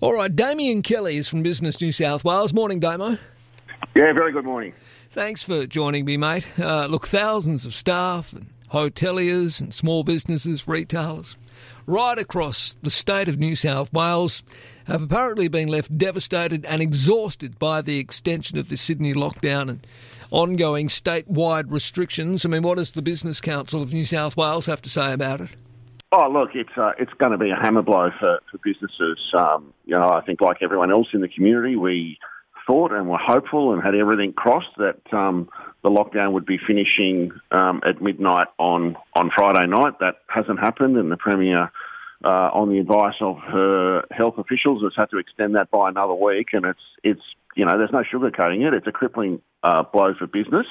All right, Damian Kelly is from Business New South Wales. Morning, Damo. Yeah, very good morning. Thanks for joining me, mate. Uh, look, thousands of staff and hoteliers and small businesses, retailers, right across the state of New South Wales have apparently been left devastated and exhausted by the extension of the Sydney lockdown and ongoing statewide restrictions. I mean, what does the Business Council of New South Wales have to say about it? Oh, look, it's uh, it's going to be a hammer blow for, for businesses. Um, you know, I think like everyone else in the community, we thought and were hopeful and had everything crossed that um, the lockdown would be finishing um, at midnight on, on Friday night. That hasn't happened, and the Premier, uh, on the advice of her health officials, has had to extend that by another week. And it's it's you know there's no sugarcoating it. It's a crippling uh, blow for business.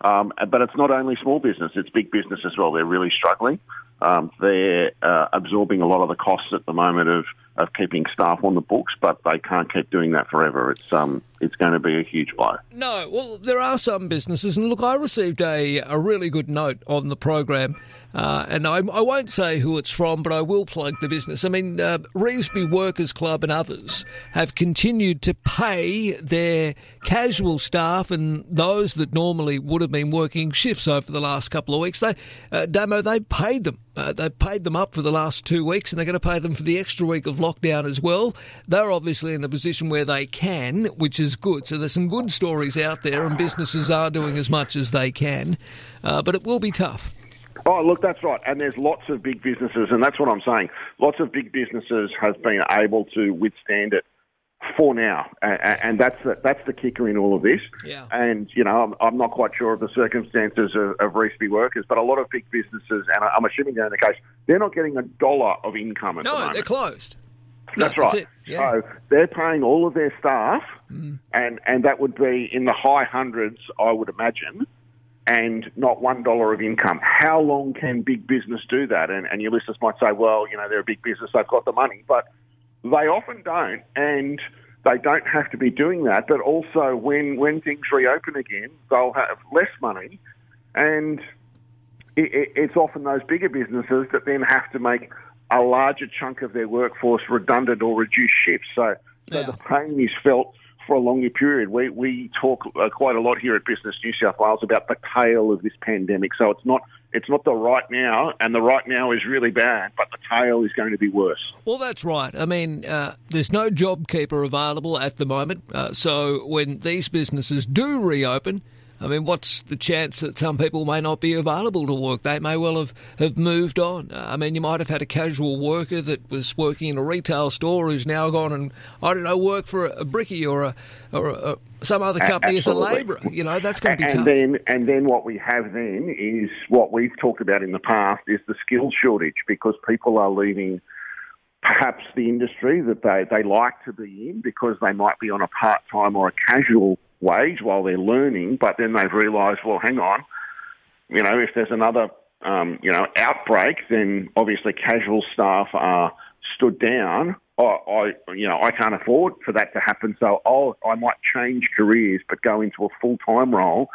Um, but it's not only small business; it's big business as well. They're really struggling. Um, they're uh, absorbing a lot of the costs at the moment of, of keeping staff on the books, but they can't keep doing that forever. It's um, it's going to be a huge blow. No, well, there are some businesses, and look, I received a, a really good note on the program uh, and I, I, won't say who it's from, but I will plug the business. I mean, uh, Revesby Workers Club and others have continued to pay their casual staff and those that normally would have been working shifts over the last couple of weeks. They, uh, Damo, they paid them. Uh, they paid them up for the last two weeks, and they're going to pay them for the extra week of lockdown as well. They're obviously in a position where they can, which is good. So there's some good stories out there, and businesses are doing as much as they can, uh, but it will be tough. Oh, look, that's right. And there's lots of big businesses, and that's what I'm saying. Lots of big businesses have been able to withstand it for now, and that's the, that's the kicker in all of this. Yeah. And you know, I'm, I'm not quite sure of the circumstances of, of Revesby workers, but a lot of big businesses, and I'm assuming they're in the case, they're not getting a dollar of income at no, the moment. they're closed. That's no, right. That's yeah. So they're paying all of their staff, mm. and and that would be in the high hundreds, I would imagine and not one dollar of income. How long can big business do that? And, and your listeners might say, well, you know, they're a big business, they've got the money, but they often don't, and they don't have to be doing that. But also, when when things reopen again, they'll have less money, and it, it, it's often those bigger businesses that then have to make a larger chunk of their workforce redundant or reduce shifts. So, so yeah. the pain is felt for a longer period. We, we talk uh, quite a lot here at Business New South Wales about the tail of this pandemic. So it's not it's not the right now, and the right now is really bad, but the tail is going to be worse. Well, that's right. I mean, uh, there's no JobKeeper available at the moment. Uh, so when these businesses do reopen, I mean, what's the chance that some people may not be available to work? They may well have, have moved on. I mean, you might have had a casual worker that was working in a retail store who's now gone and, I don't know, work for a, a brickie or a, or a, some other company Absolutely. as a labourer. You know, that's going to be and tough. Then, and then what we have then is what we've talked about in the past is the skills shortage because people are leaving perhaps the industry that they, they like to be in because they might be on a part-time or a casual wage while they're learning, but then they've realised, well, hang on, you know, if there's another, um, you know, outbreak, then obviously casual staff are stood down. I, I, you know, I can't afford for that to happen, so I'll, I might change careers, but go into a full time role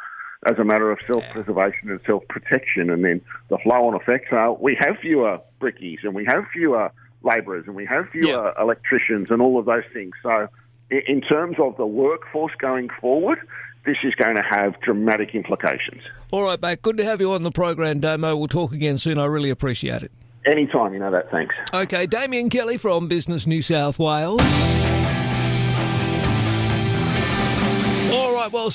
as a matter of self preservation and self protection. And then the flow on effects are we have fewer brickies and we have fewer labourers and we have fewer yeah. electricians and all of those things. So in terms of the workforce going forward, this is going to have dramatic implications. All right, mate. Good to have you on the program, Damo. We'll talk again soon. I really appreciate it. Anytime, you know that. Thanks. Okay, Damian Kelly from Business New South Wales. All right, well,